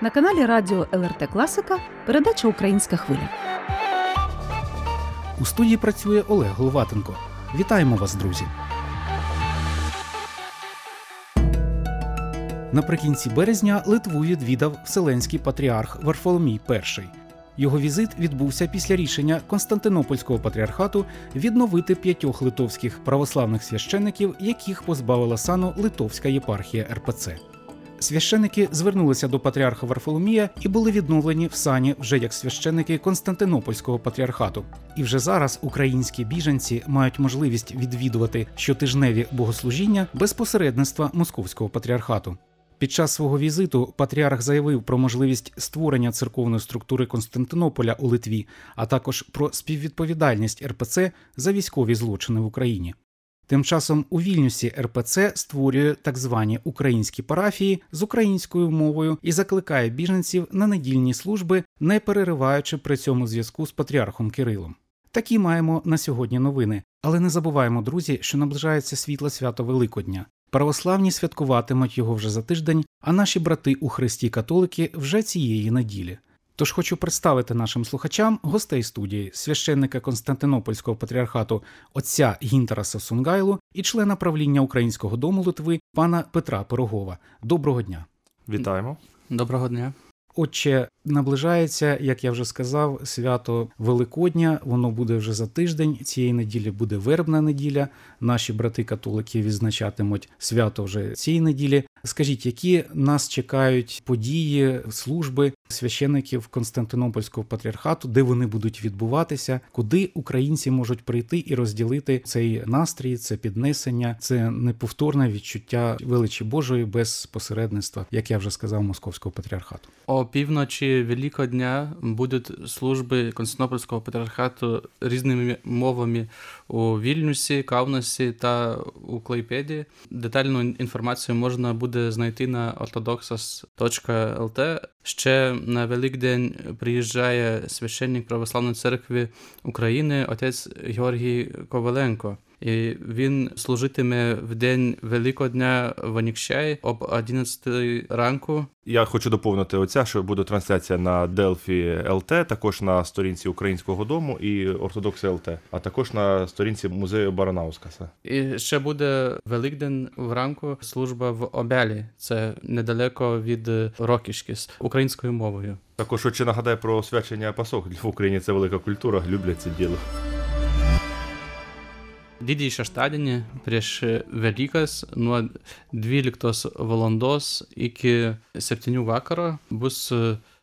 На каналі Радіо ЛРТ Класика передача Українська хвиля. У студії працює Олег Головатенко. Вітаємо вас, друзі! Наприкінці березня Литву відвідав Вселенський патріарх Варфоломій І. Його візит відбувся після рішення Константинопольського патріархату відновити п'ятьох литовських православних священиків, яких позбавила сану Литовська єпархія РПЦ. Священики звернулися до патріарха Варфоломія і були відновлені в сані вже як священики Константинопольського патріархату. І вже зараз українські біженці мають можливість відвідувати щотижневі богослужіння без посередництва московського патріархату. Під час свого візиту патріарх заявив про можливість створення церковної структури Константинополя у Литві, а також про співвідповідальність РПЦ за військові злочини в Україні. Тим часом у Вільнюсі РПЦ створює так звані українські парафії з українською мовою і закликає біженців на недільні служби, не перериваючи при цьому зв'язку з патріархом Кирилом. Такі маємо на сьогодні новини, але не забуваємо, друзі, що наближається світле свято Великодня. Православні святкуватимуть його вже за тиждень, а наші брати у Христі католики вже цієї неділі. Тож хочу представити нашим слухачам гостей студії, священника Константинопольського патріархату отця Гінтераса Сунгайлу і члена правління Українського дому Литви пана Петра Пирогова. Доброго дня! Вітаємо. Доброго дня. Отче, наближається, як я вже сказав, свято Великодня. Воно буде вже за тиждень. Цієї неділі буде вербна неділя. Наші брати-католики відзначатимуть свято вже цієї неділі. Скажіть, які нас чекають події, служби священиків Константинопольського патріархату, де вони будуть відбуватися, куди українці можуть прийти і розділити цей настрій, це піднесення, це неповторне відчуття величі Божої без посередництва, як я вже сказав, московського патріархату. О півночі Великого дня будуть служби Константинопольського патріархату різними мовами у Вільнюсі, Каунасі та у Клейпеді. Детальну інформацію можна буде знайти на orthodoxas.lt. Ще на Великдень приїжджає священник Православної церкви України, отець Георгій Коваленко. І він служитиме в день Великодня в Онікщаї об 11 ранку. Я хочу доповнити оця, що буде трансляція на Делфі ЛТ, також на сторінці Українського дому і Ортодокси ЛТ, а також на сторінці музею Баранаускаса. І ще буде Великдень вранку служба в Обялі. Це недалеко від Рокішки з українською мовою. Також очі нагадає про освячення пасок. В Україні це велика культура, люблять це діло. Didįjį šeštadienį prieš Velykas nuo 12 valandos iki 7 vakaro bus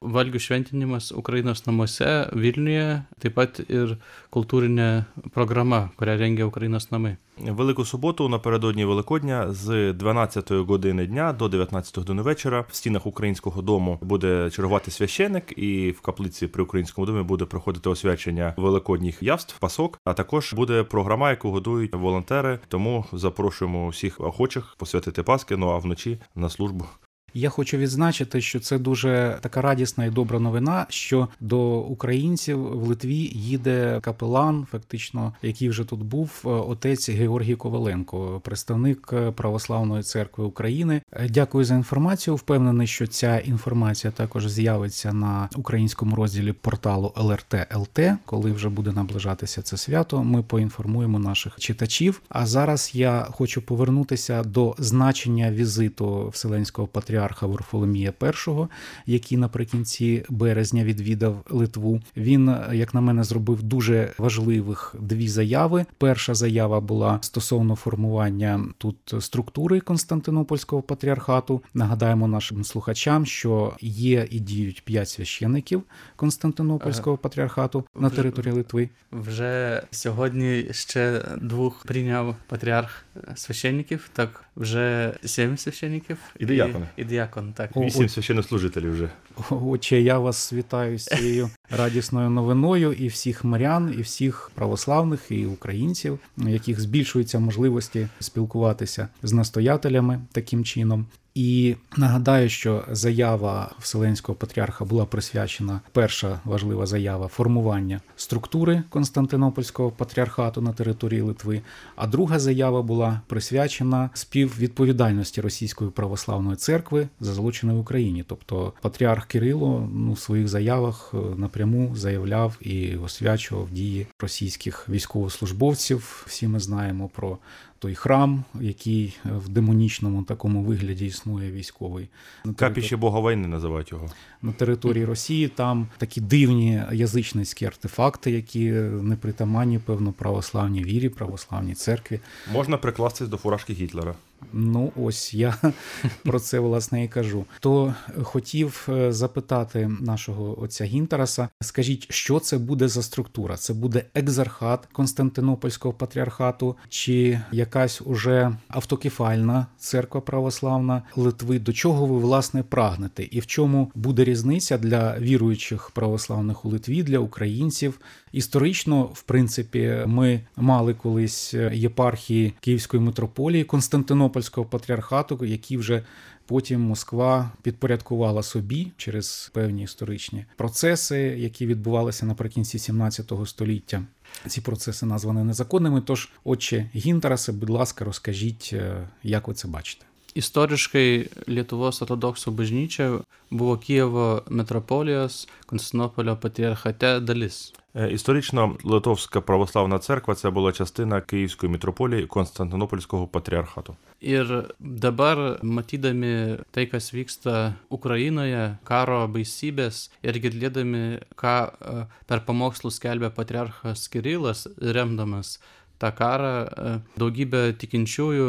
valgių šventinimas Ukrainos namuose Vilniuje, taip pat ir kultūrinė programa, kurią rengia Українос нами. Велику суботу напередодні Великодня з 12 години дня до 19 години вечора в стінах українського дому буде чергувати священик, і в каплиці при українському домі буде проходити освячення великодніх явств, пасок. А також буде програма, яку годують волонтери. Тому запрошуємо всіх охочих посвятити Паски. Ну а вночі на службу. Я хочу відзначити, що це дуже така радісна і добра новина, що до українців в Литві їде капелан, фактично, який вже тут був, отець Георгій Коваленко, представник Православної церкви України. Дякую за інформацію. Впевнений, що ця інформація також з'явиться на українському розділі порталу ЛРТ.ЛТ, коли вже буде наближатися це свято. Ми поінформуємо наших читачів. А зараз я хочу повернутися до значення візиту Вселенського патріарха патріарха Варфоломія І, який наприкінці березня відвідав Литву. Він, як на мене, зробив дуже важливих дві заяви. Перша заява була стосовно формування тут структури Константинопольського патріархату. Нагадаємо нашим слухачам, що є і діють п'ять священиків Константинопольського патріархату на території Литви. Вже сьогодні ще двох прийняв патріарх священників. Так вже сім священників і діякон. І, і диякон, так. Вісім священнослужителів вже. Отче, я вас вітаю з цією радісною новиною і всіх мирян, і всіх православних, і українців, яких збільшуються можливості спілкуватися з настоятелями таким чином. І нагадаю, що заява Вселенського патріарха була присвячена перша важлива заява формування структури Константинопольського патріархату на території Литви. А друга заява була присвячена співвідповідальності Російської православної церкви за злочини в Україні. Тобто патріарх Кирило ну, в своїх заявах е, напряму заявляв і освячував дії російських військовослужбовців. Всі ми знаємо про той храм, який в демонічному такому вигляді існує військовий. Капіще Бога війни називають його. на території Росії там такі дивні язичницькі артефакти, які непритаманні, певно, православній вірі, православній церкві. Можна прикластись до фуражки Гітлера. Ну, ось я про це власне і кажу. То хотів е, запитати нашого отця Гінтераса: скажіть, що це буде за структура? Це буде екзархат Константинопольського патріархату, чи якась уже автокефальна церква православна Литви? До чого ви власне прагнете? І в чому буде різниця для віруючих православних у Литві, для українців? Історично, в принципі, ми мали колись єпархії Київської митрополії Константинопольського патріархату, які вже потім Москва підпорядкувала собі через певні історичні процеси, які відбувалися наприкінці 17 століття. Ці процеси названі незаконними. Тож, отче Гінтарасе, будь ласка, розкажіть, е, як ви це бачите. Istoriškai Lietuvos ortodoksų bažnyčia buvo Kievo metropolijos Konstantinopolio patriarchate dalis. Е, Історично Литовська православна церква це була частина Київської мітрополії Константинопольського патріархату. Ir dabar, matydami tai, kas vyksta Ukrainoje, karo baisybės ir girdėdami, ką e, per pamokslus skelbia patriarchas Kirilas, remdamas tą karą, e, daugybė tikinčiųjų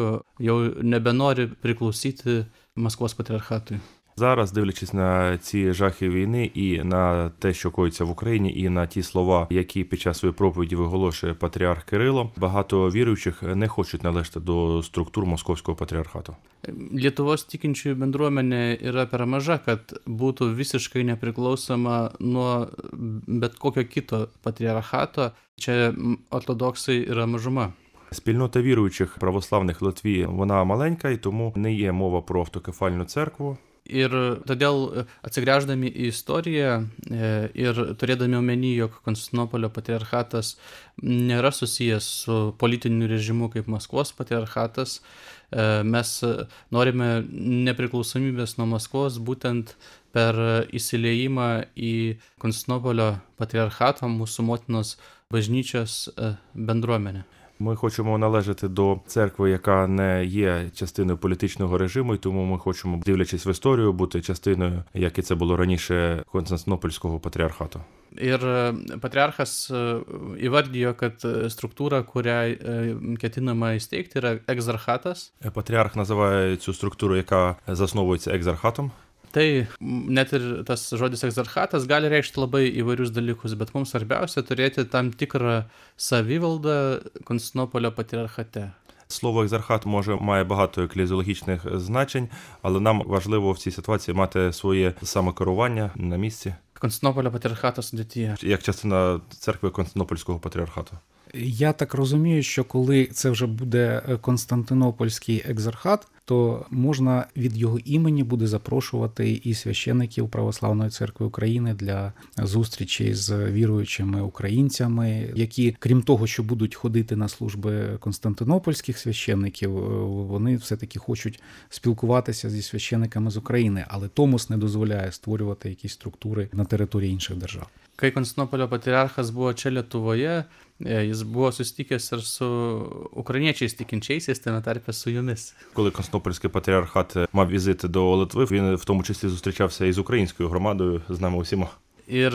jau nebenori priklausyti Maskvos patriarchatui. Зараз, дивлячись на ці жахи війни і на те, що коїться в Україні, і на ті слова, які під час своєї проповіді виголошує патріарх Кирило, багато віруючих не хочуть належати до структур московського патріархату. Lietuvos tikinčiųjų bendruomenė yra per maža, kad būtų visiškai nepriklausoma nuo bet kokio kito patriarchato. Čia ortodoksai yra mažuma. Спільнота віруючих православних в Литві вона маленька, і тому не є мова про автокефальну церкву. Ir todėl atsigręždami į istoriją e, ir turėdami omeny, jog Konstantinopolio patriarchatas nėra susijęs su politiniu režimu kaip Maskvos patriarchatas, e, mes norime nepriklausomybės nuo Maskvos būtent per įsileimą į Konstantinopolio patriarchatą mūsų motinos bažnyčios e, bendruomenę. Ми хочемо належати до церкви, яка не є частиною політичного режиму, і тому ми хочемо, дивлячись в історію, бути частиною, як і це було раніше, Константинопольського патріархату. Ir patriarchas e, įvardijo, kad e, struktūra, kurią ketinama įsteigti, yra egzarchatas. Е, Патріарх називає цю структуру, яка засновується екзархатом. Tai net ir tas žodis egzarchatas gali reikšti labai įvairius dalykus, bet mums svarbiausia turėti tam tikrą savivaldą Konstantinopolio patriarchate. Слово екзархат може має багато еклезіологічних значень, але нам важливо в цій ситуації мати своє самокерування на місці Konstantinopolio patriarchato sudėtyje. як частина церкви Константинопольського патріархату. Я так розумію, що коли це вже буде е, Константинопольський екзархат, то можна від його імені буде запрошувати і священиків Православної церкви України для зустрічі з віруючими українцями, які, крім того, що будуть ходити на служби константинопольських священиків, е, вони все-таки хочуть спілкуватися зі священиками з України, але Томос не дозволяє створювати якісь структури на території інших держав. Kai Konstantinopolio patriarchas buvo čia jis buvo susitikęs ir su ukrainiečiais tikinčiaisiais, tame tarpe su jumis. Коли Константинопольський патріархат мав візит до Литви, він в тому числі зустрічався із українською громадою з нами усіма. Ir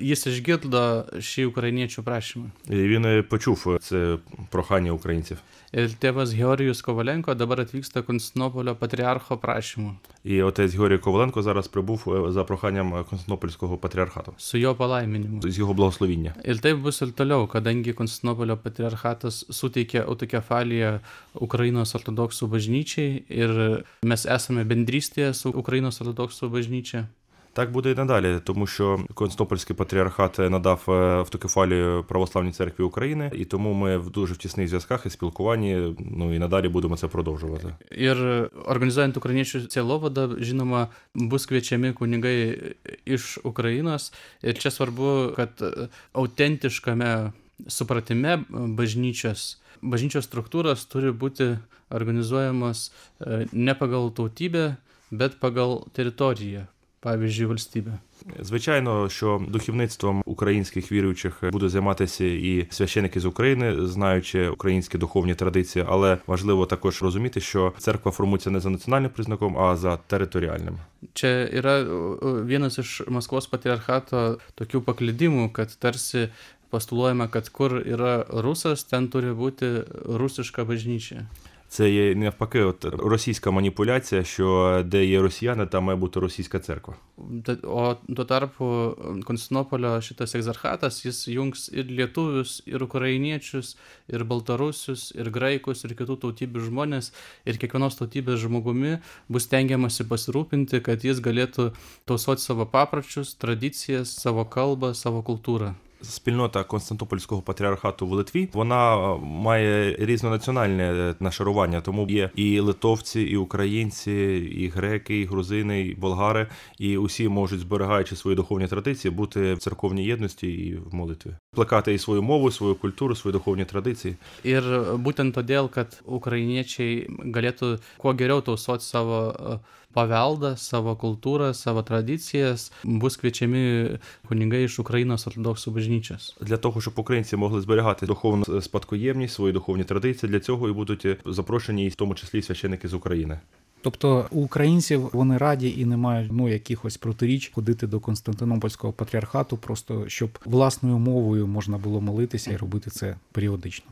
jis išgirdo šį ukrainiečių prašymą. І він е, почув це прохання українців. Ir tėvas Georgijus Kovalenko dabar atvyksta Konstantinopolio patriarcho prašymu. І отець Георгій Коваленко зараз прибув е, за проханням Константинопольського патріархату su jo palaiminimu. з його благословіння. Ir taip bus ir toliau, kadangi Konstantinopolio patriarchatas suteikė autokefaliją Ukrainos ortodoksų bažnyčiai ir mes esame bendrystėje su Ukrainos ortodoksų bažnyčia. Так буде і надалі, тому що Константинопольський патріархат надав е, автокефалію православній церкві України, і тому ми в дуже в тісних зв'язках і спілкуванні. Ну і надалі будемо це продовжувати. Ir organizuojant ukrainiečių cielovadą, žinoma, bus kviečiami kunigai iš Ukrainos. Ir čia svarbu, kad autentiškame supratime bažnyčios, bažnyčios struktūros turi būti organizuojamos e, ne pagal tautybę, bet pagal teritoriją, pavyzdžiui, valstybę. Звичайно, що духовництвом українських віруючих будуть займатися і священики з України, знаючи українські духовні традиції, але важливо також розуміти, що церква формується не за національним признаком, а за територіальним. Čia yra e, vienas iš Maskvos patriarchato tokių paklydimų, kad tarsi postuluojama, kad kur yra rusas, ten turi būti rusiška bažnyčia. Це є навпаки, от російська маніпуляція, що де є росіяни, там має бути російська церква. Ta- O tuo tarpu Konstantinopolio šitas egzarchatas, jis jungs ir lietuvius, ir ukrainiečius, ir baltarusius, ir graikus, ir kitų tautybių žmonės, ir kiekvienos tautybės žmogumi bus tengiamasi pasirūpinti, kad jis galėtų tausoti savo papročius, tradicijas, savo kalbą, savo kultūrą. Спільнота Константинопольського патріархату в Литві вона е, має різнонаціональне е, нашарування, тому є і литовці, і українці, і греки, і грузини, і болгари, і усі можуть, зберігаючи свої духовні традиції, бути в церковній єдності і в молитві, плекати і свою мову, свою культуру, свої духовні традиції. Ir būtent todėl, kad ukrainiečiai galėtų kuo geriau tausoti savo e, paveldą, savo kultūrą, savo tradicijas, bus kviečiami kunigai iš Ukrainos. Для того, щоб українці могли зберігати духовну спадкоємність, свої духовні традиції, для цього і будуть запрошені, і в тому числі священики з України. Тобто у українців вони раді і не мають ну якихось протиріч ходити до Константинопольського патріархату, просто щоб власною мовою можна було молитися і робити це періодично.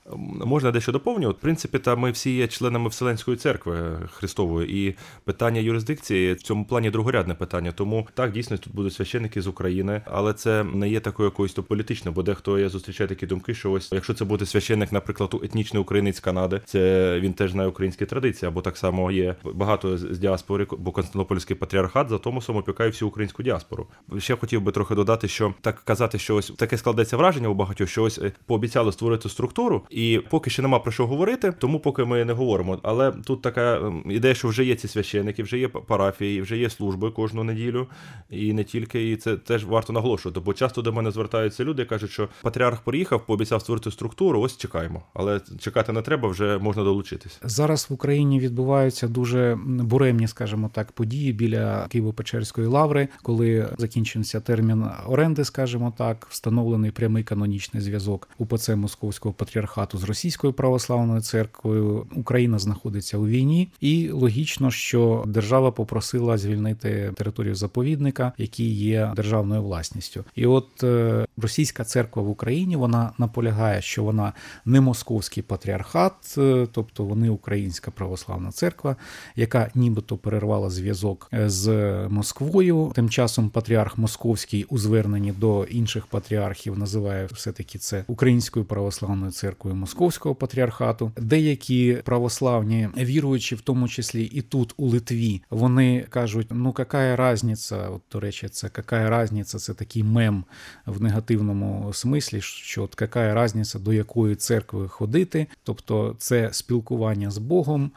Можна дещо доповнювати. В принципі, та ми всі є членами Вселенської церкви Христової, і питання юрисдикції в цьому плані другорядне питання. Тому так дійсно тут будуть священики з України, але це не є такою якоюсь то політичною, бо дехто я зустрічаю такі думки, що ось якщо це буде священник, наприклад, етнічний українець Канади, це він теж знає українські традиції, або так само є багато з з діаспори, бо Константинопольський патріархат за Томосом опікає всю українську діаспору. Ще хотів би трохи додати, що так казати, що ось таке складеться враження у багатьох, що ось е, пообіцяли створити структуру, і поки ще нема про що говорити, тому поки ми не говоримо. Але тут така ем, ідея, що вже є ці священики, вже є парафії, вже є служби кожну неділю, і не тільки, і це теж варто наголошувати. Бо часто до мене звертаються люди, кажуть, що патріарх приїхав, пообіцяв створити структуру. Ось чекаємо, але чекати не треба, вже можна долучитись. Зараз в Україні відбуваються дуже буремні, скажімо так, події біля Києво-Печерської лаври, коли закінчився термін оренди, скажімо так, встановлений прямий канонічний зв'язок УПЦ Московського патріархату з Російською православною церквою. Україна знаходиться у війні, і логічно, що держава попросила звільнити територію заповідника, який є державною власністю. І от е, російська церква в Україні вона наполягає, що вона не московський патріархат, е, тобто вони українська православна церква, яка нібито перервала зв'язок е, з Москвою. Тим часом патріарх Московський у зверненні до інших патріархів називає все-таки це Українською православною церквою Московського патріархату. Деякі православні віруючі, в тому числі і тут, у Литві, вони кажуть: ну яка різниця, от до речі, це яка різниця, це такий мем в негативному смислі, що от яка різниця, до якої церкви ходити, тобто це спілкування з Богом.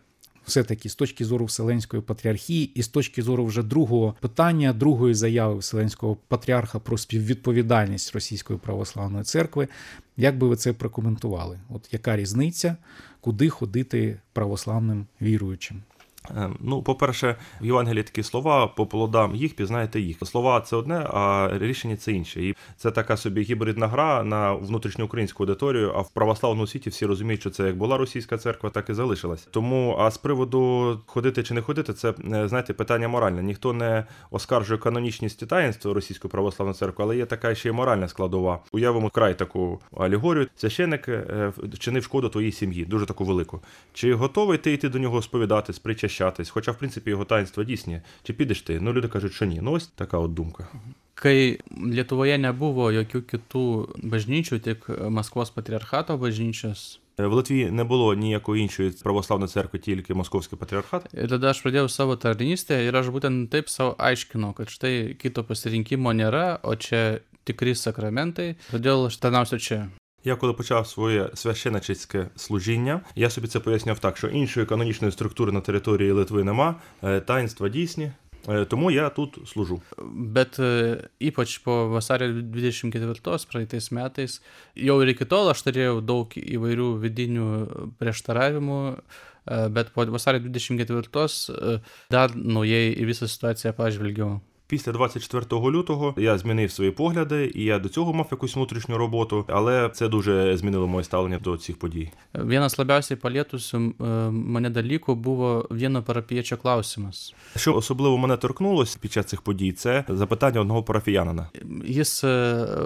Все-таки з точки зору Вселенської патріархії, і з точки зору вже другого питання, другої заяви Вселенського патріарха про співвідповідальність Російської православної церкви, як би ви це прокоментували? От яка різниця, куди ходити православним віруючим? Е, Ну, по-перше, в Євангелії такі слова по плодам їх пізнаєте їх. Слова це одне, а рішення це інше. І це така собі гібридна гра на внутрішньоукраїнську аудиторію. А в православному світі всі розуміють, що це як була російська церква, так і залишилась. Тому а з приводу ходити чи не ходити, це е, знаєте питання моральне. Ніхто не оскаржує канонічність таїнства російської православної церкви, але є така ще й моральна складова. Уявимо край таку алегорію. Священник е, чинив шкоду твоїй сім'ї, дуже таку велику. Чи готовий ти йти до нього сповідатись, причащатись? Хоча, в принципі, його таїнства дійсні. Чи підеш ти? Ну, люди кажуть, що ні. Ну, ось така от думка. Kai Lietuvoje nebuvo jokių kitų bažnyčių, tik Maskvos patriarchato bažnyčios, Е, В Литві не було ніякої іншої православної церкви, тільки московський патріархат. Ir tada aš pradėjau savo tarnystę ir aš būtent taip savo aiškinau, kad štai kito pasirinkimo nėra, o čia tikri sakramentai, todėl aš tarnausiu čia. Я коли почав своє священичське служіння, я собі це пояснював так, що іншої канонічної структури на території Литви нема, е, таїнства дійсні, е, тому я тут служу. Bet e, ypač po vasario 24 praeitais metais, jau ir iki tol aš turėjau daug įvairių vidinių prieštaravimų, e, bet po vasario 24 e, dar naujai į visą situaciją pažvelgiau. Після 24 лютого я змінив свої погляди, і я до цього мав якусь внутрішню роботу, але це дуже змінило моє ставлення до цих подій. Vienas labiausiai palietusių mane dalykų buvo vieno parapiečio klausimas. Що особливо мене торкнулося під час цих подій, це запитання одного парафіянина. Jis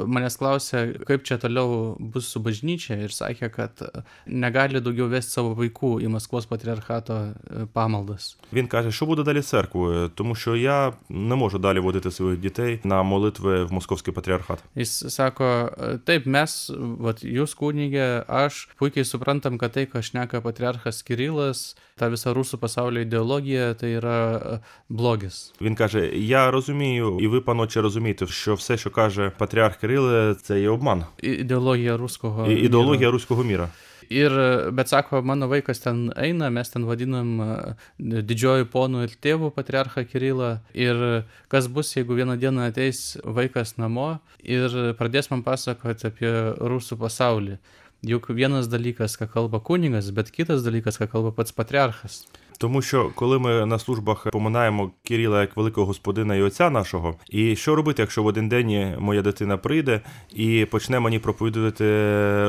manęs klausė, kaip čia toliau bus su bažnyčia ir sakė, kad negali daugiau vesti savo vaikų į Maskvos patriarchato pamaldas. Він каже, що буде далі з церквою, тому що я не можу далі водити своїх дітей на молитви в московський патріархат. Jis sako, e, taip, mes, vat, jūs kūnygė, aš puikiai suprantam, kad tai, ką šneka patriarchas Kirilas, ta visa rusų pasaulio ideologija, tai yra e, blogis. Він каже: Я розумію, і ви, паноче, розумієте, що все, що каже патріарх Кириле, це є обман. Ideologija ruskoho. І ідеологія руського міра. Ir, bet sako, mano vaikas ten eina, mes ten vadinam e, didžioju ponu ir tėvu patriarchą Kirilą. Ir kas bus, jeigu vieną dieną ateis vaikas namo ir pradės man pasakoti apie rusų pasaulį. Juk vienas dalykas, ką kalba kunigas, bet kitas dalykas, ką kalba pats patriarchas. Тому що коли ми на службах поминаємо Кирила як великого господина і отця нашого, і що робити, якщо в один день моя дитина прийде і почне мені проповідувати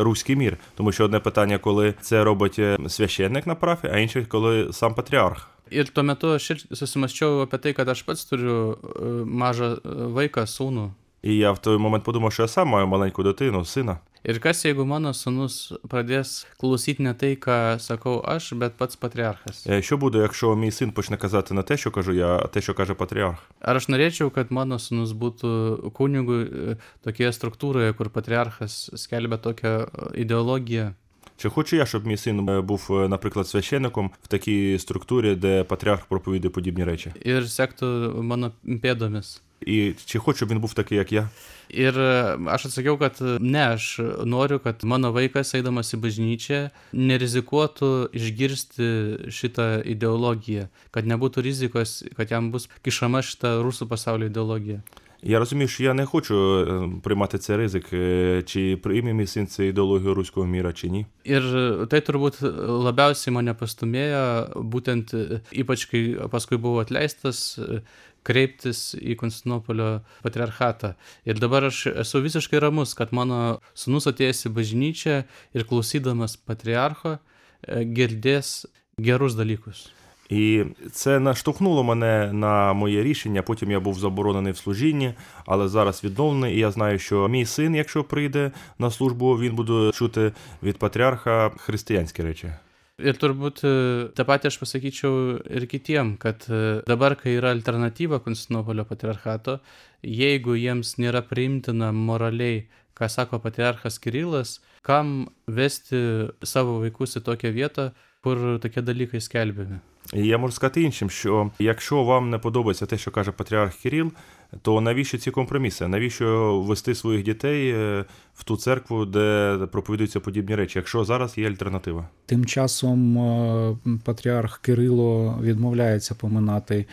руський мір? Тому що одне питання, коли це робить е, священник на парафі, а інше, коли сам патріарх. Ir tuo metu aš susimaščiau apie tai, kad aš pats turiu mažą vaiką, sūnų. І я в той момент подумав, що я сам маю маленьку дитину, сина. Ir kas, jeigu mano sunus pradės klausyti ne tai, ką sakau aš, bet pats patriarchas? Е, Що буде, якщо мій син почне казати не те, що кажу я, а те, що каже патріарх? Ar aš norėčiau, kad mano sunus būtų kunigų e, tokioje struktūroje, kur patriarchas skelbia tokią e, ideologiją? Чи хочу я, щоб мій син е, був, е, наприклад, священником в такій структурі, де патріарх проповідує подібні речі? Ir sektų mano pėdomis. І чи хочу, щоб він був такий, як я? Ir e, aš atsakiau, kad e, ne, aš noriu, kad mano vaikas eidamas į bažnyčią nerizikuotų išgirsti šitą ideologiją, kad nebūtų rizikos, kad jam bus kišama šita rusų pasaulio ideologija. Я розумію, що я не хочу е, приймати цей ризик, е, чи прийме мій син цю ідеологію руського міра, чи ні. Ir tai turbūt labiausiai mane pastumėjo, būtent e, ypač kai paskui buvo atleistas, e, kreiptis į Konstantinopolio patriarchatą. Ir dabar aš esu visiškai ramus, kad mano sunus atėjęs į bažnyčią ir klausydamas patriarcho e, girdės gerus dalykus. І це наштовхнуло мене на моє рішення. Потім я був заборонений в служінні, але зараз відновлений. І я знаю, що мій син, якщо прийде на службу, він буде чути від патріарха християнські речі. Ir turbūt e, tą patį aš pasakyčiau ir kitiem, kad e, dabar, kai yra alternatyva Konstantinopolio patriarchato, jeigu jiems nėra priimtina moraliai, ką sako patriarchas Kirilas, kam vesti savo vaikus į tokią vietą, kur tokie dalykai skelbiami. І я можу сказати іншим, що якщо вам не подобається те, що каже патріарх Кирил, то навіщо ці компроміси? Навіщо вести своїх дітей е, в ту церкву, де проповідуються подібні речі, якщо зараз є альтернатива? Тим часом е, патріарх Кирило відмовляється поминати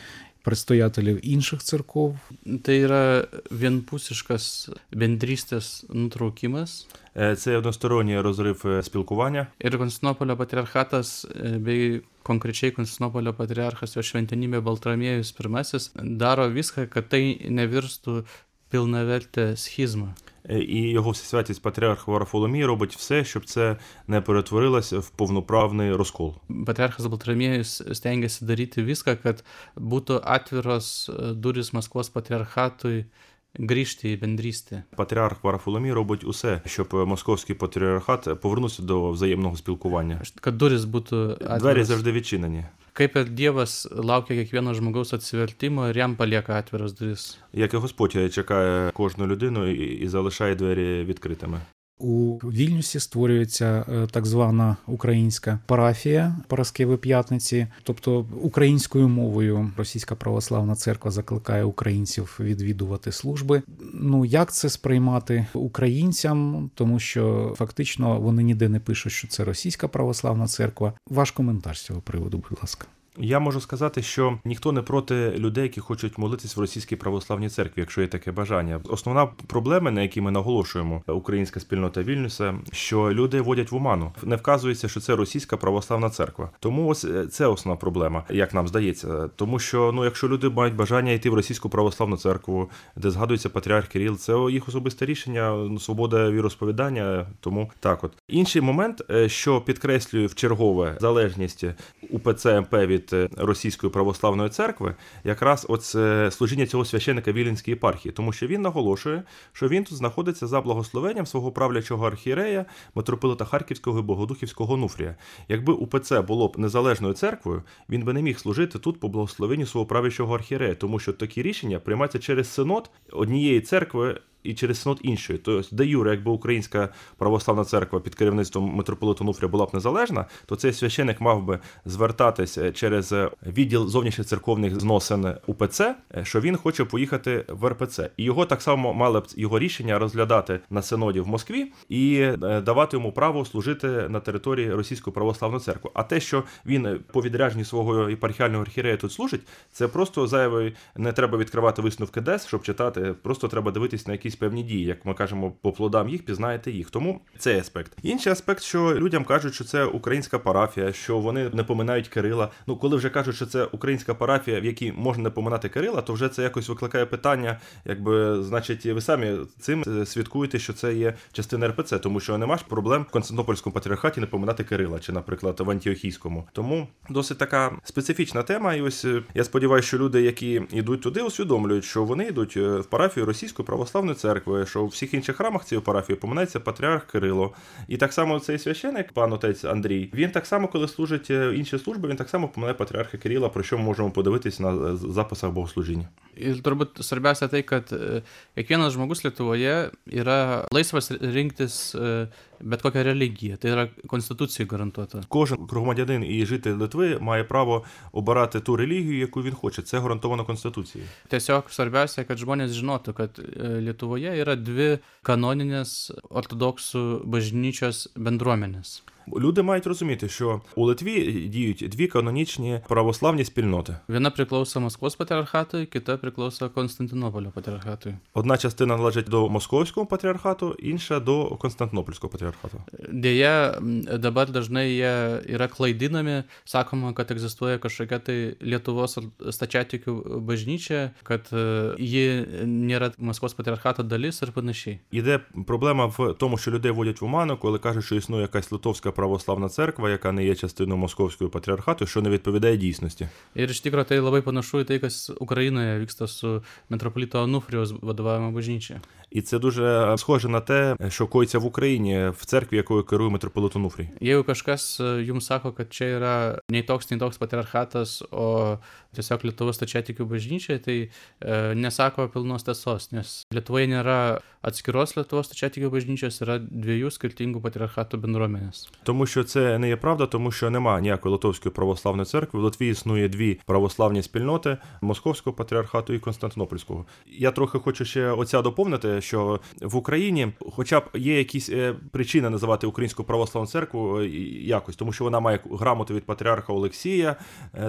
предстоятелів інших церков. Tai yra vienpusiškas bendrystės nutraukimas. Е, Це односторонній розрив е, спілкування. Ir Konstantinopolio patriarchatas e, bei konkrečiai Konstantinopolio patriarchas jo šventenybė Baltramiejus I daro viską, kad tai nevirstų pilnavertę schizmą. Е, І його всесвятість патріарх Варафоломій робить все, щоб це не перетворилося в повноправний розкол. Patriarchas Baltramiejus stengiasi daryti viską, kad būtų atviros duris Maskvos patriarchatui grįžti į bendrystę. Патріарх Варафоломій робить усе, щоб московський патріархат повернувся до взаємного спілкування. Duris būtų Двері завжди відчинені. Kaip ir Dievas laukia kiekvieno žmogaus atsivertimo ir jam palieka atviras duris. Як і Господь чекає кожну людину і, і залишає двері відкритими. У Вільнюсі створюється е, так звана українська парафія Параскеви П'ятниці, тобто українською мовою Російська православна церква закликає українців відвідувати служби. Ну як це сприймати українцям, тому що фактично вони ніде не пишуть, що це Російська православна церква. Ваш коментар з цього приводу, будь ласка. Я можу сказати, що ніхто не проти людей, які хочуть молитись в російській православній церкві, якщо є таке бажання. Основна проблема, на якій ми наголошуємо, українська спільнота Вільнюса, що люди водять в оману. Не вказується, що це російська православна церква. Тому ось е, це основна проблема, як нам здається. Тому що ну, якщо люди мають бажання йти в російську православну церкву, де згадується патріарх Кирил, це їх особисте рішення, свобода віросповідання. Тому так, от інший момент, е, що підкреслює в чергове залежність УПЦ МП від від Російської православної церкви, якраз оце служіння цього священика Віленської єпархії, тому що він наголошує, що він тут знаходиться за благословенням свого правлячого архієрея, митрополита Харківського і Богодухівського Нуфрія. Якби УПЦ було б незалежною церквою, він би не міг служити тут по благословенню свого правлячого архієрея, тому що такі рішення приймаються через синод однієї церкви і через синод іншої. Тобто, де Юре, якби українська православна церква під керівництвом митрополита Нуфрія була б незалежна, то цей священик мав би звертатися через відділ зовнішніх церковних зносин УПЦ, що він хоче поїхати в РПЦ. І його так само мали б його рішення розглядати на синоді в Москві і е, давати йому право служити на території Російської православної церкви. А те, що він по відрядженні свого єпархіального архірея тут служить, це просто зайвий, не треба відкривати висновки ДЕС, щоб читати. Просто треба дивитись на якісь певні дії, як ми кажемо, по плодам їх пізнаєте їх. Тому цей аспект. Інший аспект, що людям кажуть, що це українська парафія, що вони не поминають Кирила. Ну, коли вже кажуть, що це українська парафія, в якій можна не поминати Кирила, то вже це якось викликає питання, якби значить, ви самі цим свідкуєте, що це є частина РПЦ, тому що нема ж проблем в Константинопольському патріархаті не поминати Кирила, чи, наприклад, в Антіохійському. Тому досить така специфічна тема. І ось е, я сподіваюся, що люди, які йдуть туди, усвідомлюють, що вони йдуть е, в парафію Російської православної церкви, що у всіх інших храмах цієї парафії поминається патріарх Кирило. І так само цей священик, пан отець Андрій, він так само, коли служить е, інші служби, він так само поминає патріарха Кирила, про що ми можемо подивитись на записах богослужіння. Ir turbūt svarbiausia tai, kad kiekvienas žmogus Lietuvoje yra laisvas rinktis bet kokią religiją. Tai yra Конституцією гарантовано. Кожен громадянин і житель Литви має право обирати ту релігію, яку він хоче. Це гарантовано Конституцією. Tiesiog svarbiausia, kad žmonės žinotų, kad Lietuvoje yra dvi kanoninės ortodoksų bažnyčios bendruomenės. Люди мають розуміти, що у Литві діють дві канонічні православні спільноти. Viena priklauso Maskvos patriarchatui, kita priklauso Konstantinopolio patriarchatui. Одна частина належить до Московського патріархату, інша до Константинопольського патріархату. Deja, dabar dažnai jie yra klaidinami, sakoma, kad egzistuoja kažkokia tai Lietuvos stačiatikių bažnyčia, kad ji nėra Maskvos patriarchato dalis ir panašiai. Іде проблема в тому, що людей водять в оману, коли кажуть, що існує якась литовська православна церква, яка не є частиною московського патріархату, що не відповідає дійсності. Ir iš tikrųjų tai labai panašu į tai, kas Ukrainoje vyksta su metropolito bažnyčia. І це дуже схоже на те, що коїться в Україні в церкві, якою керує митрополит Онуфрій. Jeigu kažkas jums sako, kad čia yra nei toks, nei toks patriarchatas, o tiesiog Lietuvos stačiatikių bažnyčia, tai e, nesako pilnos tiesos, nes Lietuvoje nėra atskiros Lietuvos stačiatikių bažnyčios, yra dviejų skirtingų patriarchatų bendruomenės. Тому що це не є правда, тому що нема ніякої Литовської православної церкви. В Литві існує дві православні спільноти Московського патріархату і Константинопольського. Я трохи хочу ще оця доповнити, що в Україні, хоча б є якісь причини називати Українську православну церкву якось, тому що вона має грамоту від патріарха Олексія,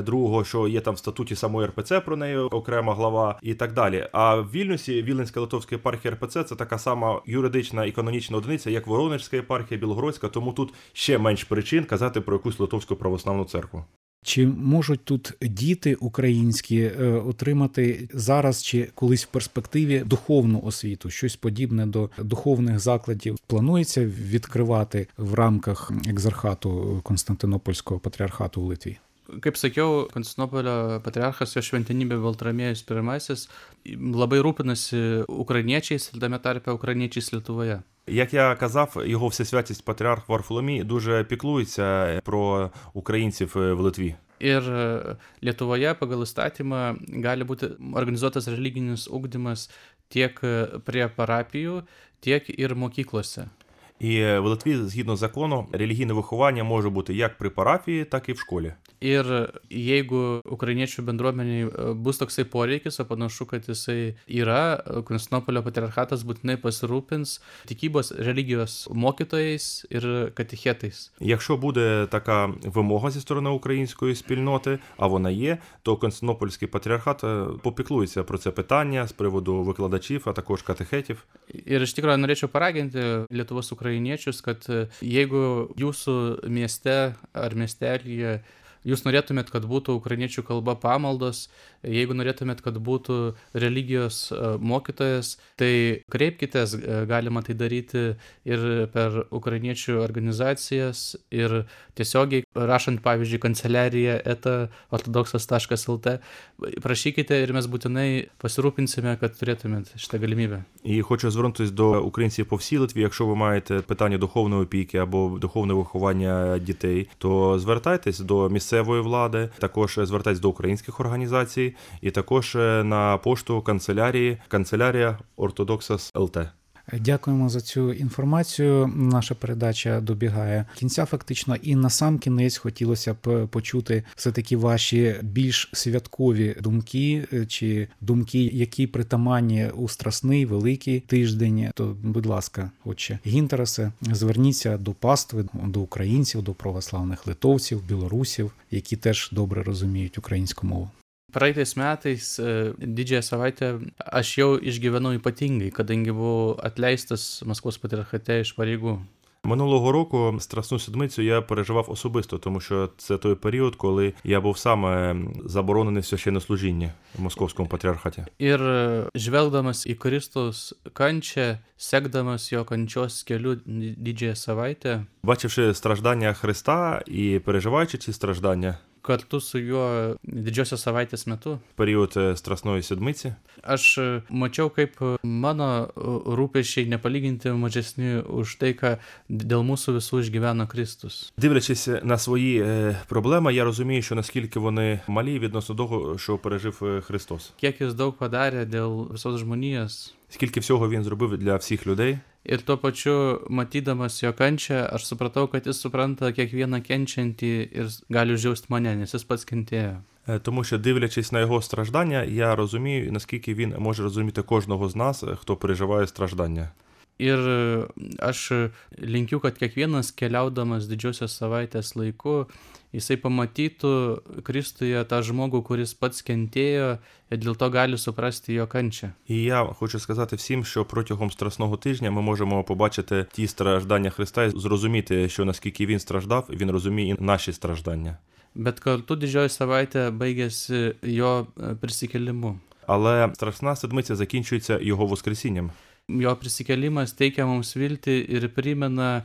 другого, що є там в статуті самої РПЦ про неї окрема глава і так далі. А в Вільнюсі Віленська Литовська єпархія РПЦ це така сама юридична і канонічна одиниця, як Воронежська єпархія, Білогородська, тому тут ще менш причин казати про якусь Литовську православну церкву. Чи можуть тут діти українські отримати зараз чи колись в перспективі духовну освіту? Щось подібне до духовних закладів планується відкривати в рамках екзархату Константинопольського патріархату в Литві? Kaip sakiau, Konstantinopolio patriarchas jo šventenybė Baltramėjus I labai rūpinasi ukrainiečiais ir tame tarpe ukrainiečiais Lietuvoje. Як я казав, його всесвятість патріарх Варфоломій дуже піклується про українців в Литві. Ir Lietuvoje pagal įstatymą gali būti organizuotas religinis ugdymas tiek prie parapijų, tiek ir mokyklose. І е, в Литві, згідно закону, релігійне виховання може бути як при парафії, так і в школі. Ir jeigu ukrainiečių bendruomeniai e, bus toksai poreikis, o panašu, kad jisai yra, e, Konstantinopolio patriarchatas būtinai pasirūpins tikybos religijos mokytojais ir katechetais. Якщо буде така вимога зі сторони української спільноти, а вона є, то Константинопольський патріархат е, попіклується про це питання з приводу викладачів, а також катехетів. Ir iš tikrųjų norėčiau paraginti Lietuvos ukrainiečius, kad e, jeigu jūsų mieste ar miestelyje jūs norėtumėt, kad būtų ukrainiečių kalba pamaldos, jeigu norėtumėt, kad būtų religijos e, mokytojas, tai kreipkitės, e, galima tai daryti ir per ukrainiečių organizacijas, ir tiesiogiai rašant, pavyzdžiui, kanceliariją eta ortodoksas.lt, prašykite ir mes būtinai pasirūpinsime, kad turėtumėt šitą galimybę. І хочу звернутися до українців по всій Литві. Якщо ви маєте питання духовної опіки або духовне виховання дітей, то звертайтесь до місцевої влади, також звертайтесь до українських організацій, і також е, на пошту канцелярії канцелярія Ортодоксас ЛТ. Дякуємо за цю інформацію. Наша передача добігає кінця, фактично, і на сам кінець хотілося б почути все таки ваші більш святкові думки е, чи думки, які притаманні у страсний великий тиждень. То, будь ласка, отче Гінтересе, зверніться до пастви, до українців, до православних литовців, білорусів, які теж добре розуміють українську мову. Praeitais metais e, didžiąją savaitę aš jau išgyvenau ypatingai, kadangi buvau atleistas Maskvos patriarchate iš pareigų. Минулого року Страсну седмицю я переживав особисто, тому що це той період, коли я був саме заборонений в священнослужінні в московському патріархаті. Ir e, žvelgdamas į Kristaus kančią, sekdamas jo kančios keliu didžiąją savaitę, Бачивши страждання Христа і переживаючи ці страждання kartu su juo didžiosios savaitės metu, в період е, Страсної седмиці, aš e, mačiau, kaip e, mano e, rūpešiai nepalyginti mažesni už tai, ką dėl mūsų visų išgyveno Kristus. Дивлячись на свої е, проблеми, я розумію, що наскільки вони малі відносно того, що пережив е, Христос. Kiek jis daug padarė dėl visos žmonijos. Скільки всього він зробив для всіх людей, Ir tuo pačiu, matydamas jo kančią, aš supratau, kad jis supranta kiekvieną kenčiantį ir gali užjausti mane, nes jis pats kentėjo. Е, тому що дивлячись на його страждання, я розумію, наскільки він може розуміти кожного з нас, е, хто переживає страждання. Ir e, aš linkiu, kad kiekvienas keliaudamas didžiosios savaitės laiku, jisai pamatytų Kristuje tą žmogų, kuris pats kentėjo ir dėl to gali suprasti jo kančią. І я хочу сказати всім, що протягом страсного тижня ми можемо побачити ті страждання Христа і зрозуміти, що наскільки він страждав, він розуміє і наші страждання. Bet kartu didžioji savaitė baigėsi jo e, prisikelimu. Але страсна седмиця закінчується його воскресінням. Jo prisikelimas teikia mums viltį ir primena,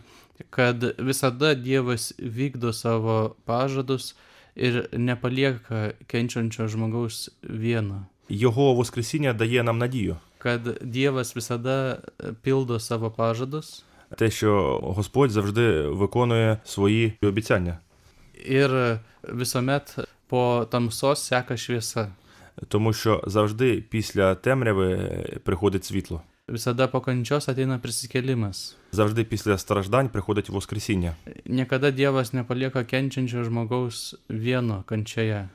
kad visada Dievas vykdo savo pažadus ir nepalieka kenčiančio žmogaus vieno. Його воскресіння дає нам надію, Kad Dievas visada pildo savo pažadus те, що Господь завжди виконує свої обіцяння, ir visuomet po tamsos seka šviesa. тому що завжди після темряви приходить світло. Visada po kančios ateina prisikelimas. Завжди після страждань приходить воскресіння. Niekada Dievas nepalieka kenčiančio žmogaus vieno kančioje.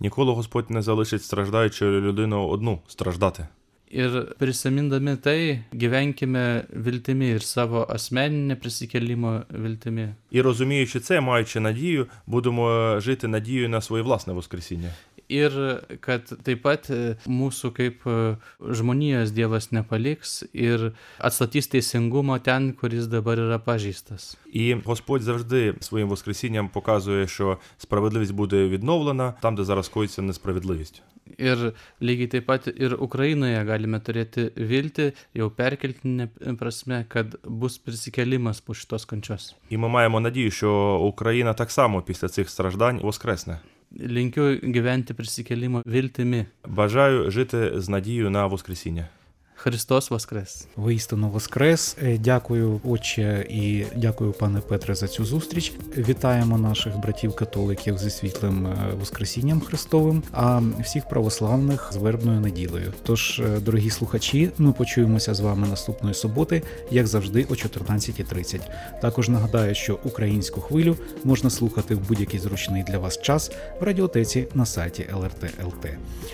Ніколи Господь не залишить страждаючу людину одну страждати. Ir prisimindami tai, gyvenkime viltimi ir savo asmeninė prisikelimo viltimi. І розуміючи це, маючи надію, будемо жити надією на своє власне воскресіння. Ir kad taip pat e, mūsų kaip e, žmonijos Dievas nepaliks ir atstatys teisingumą ten, kuris dabar yra pažįstas. І Господь завжди своїм воскресінням показує, що справедливість буде відновлена там, де зараз коїться несправедливість. Ir lygiai taip pat ir Ukrainoje galime turėti viltį, jau perkeltinė prasme, kad bus prisikelimas po šitos kančios. І ми маємо надію, що Україна так само після цих страждань воскресне. Linkiu gyventi prisikėlimo viltimi. Bažaju žyti znadijų na voskresinę. Христос Воскрес! Воістину Воскрес. Е, Дякую, отче, і дякую, пане Петре, за цю зустріч. Вітаємо наших братів-католиків зі світлим е, Воскресінням Христовим, а всіх православних з вербною неділею. Тож, е, дорогі слухачі, ми почуємося з вами наступної суботи, як завжди, о 14.30. Також нагадаю, що українську хвилю можна слухати в будь-який зручний для вас час в радіотеці на сайті LRT.LT.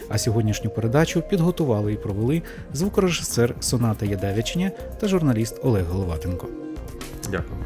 А сьогоднішню передачу підготували і провели звукорежисер Соната Ядевичня та журналіст Олег Головатенко. Дякую.